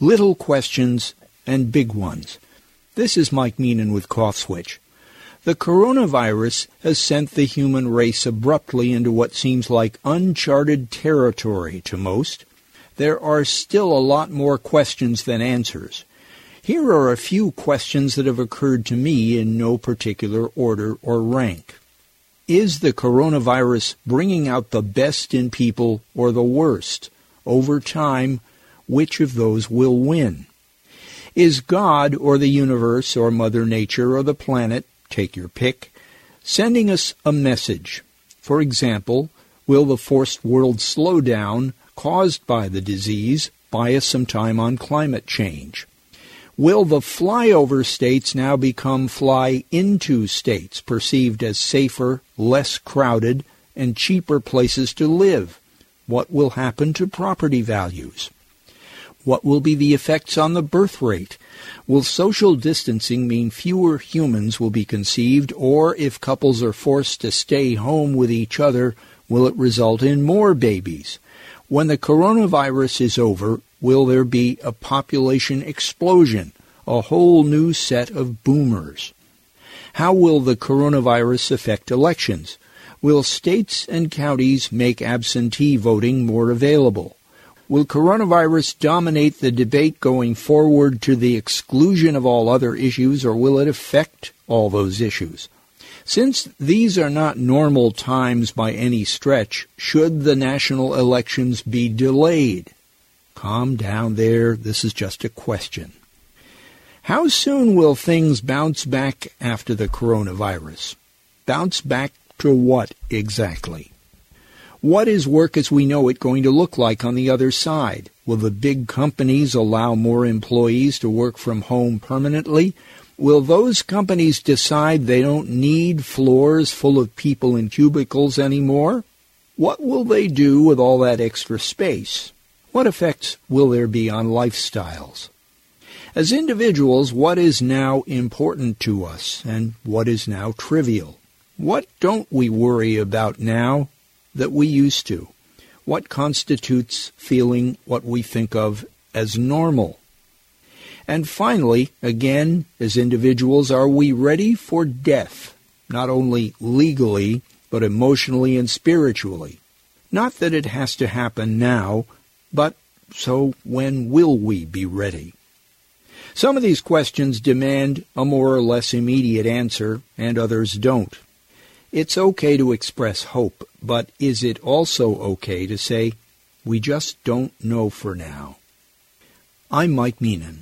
little questions and big ones. This is Mike Meenan with Cough Switch. The coronavirus has sent the human race abruptly into what seems like uncharted territory to most. There are still a lot more questions than answers. Here are a few questions that have occurred to me in no particular order or rank. Is the coronavirus bringing out the best in people or the worst? Over time, which of those will win? Is God or the universe or Mother Nature or the planet, take your pick, sending us a message? For example, will the forced world slowdown caused by the disease buy us some time on climate change? Will the flyover states now become fly into states, perceived as safer, less crowded, and cheaper places to live? What will happen to property values? What will be the effects on the birth rate? Will social distancing mean fewer humans will be conceived, or if couples are forced to stay home with each other, will it result in more babies? When the coronavirus is over, will there be a population explosion, a whole new set of boomers? How will the coronavirus affect elections? Will states and counties make absentee voting more available? Will coronavirus dominate the debate going forward to the exclusion of all other issues, or will it affect all those issues? Since these are not normal times by any stretch, should the national elections be delayed? Calm down there, this is just a question. How soon will things bounce back after the coronavirus? Bounce back to what exactly? What is work as we know it going to look like on the other side? Will the big companies allow more employees to work from home permanently? Will those companies decide they don't need floors full of people in cubicles anymore? What will they do with all that extra space? What effects will there be on lifestyles? As individuals, what is now important to us and what is now trivial? What don't we worry about now that we used to? What constitutes feeling what we think of as normal? And finally, again, as individuals, are we ready for death, not only legally, but emotionally and spiritually? Not that it has to happen now, but so when will we be ready? Some of these questions demand a more or less immediate answer, and others don't. It's okay to express hope, but is it also okay to say, we just don't know for now? I'm Mike Meenan.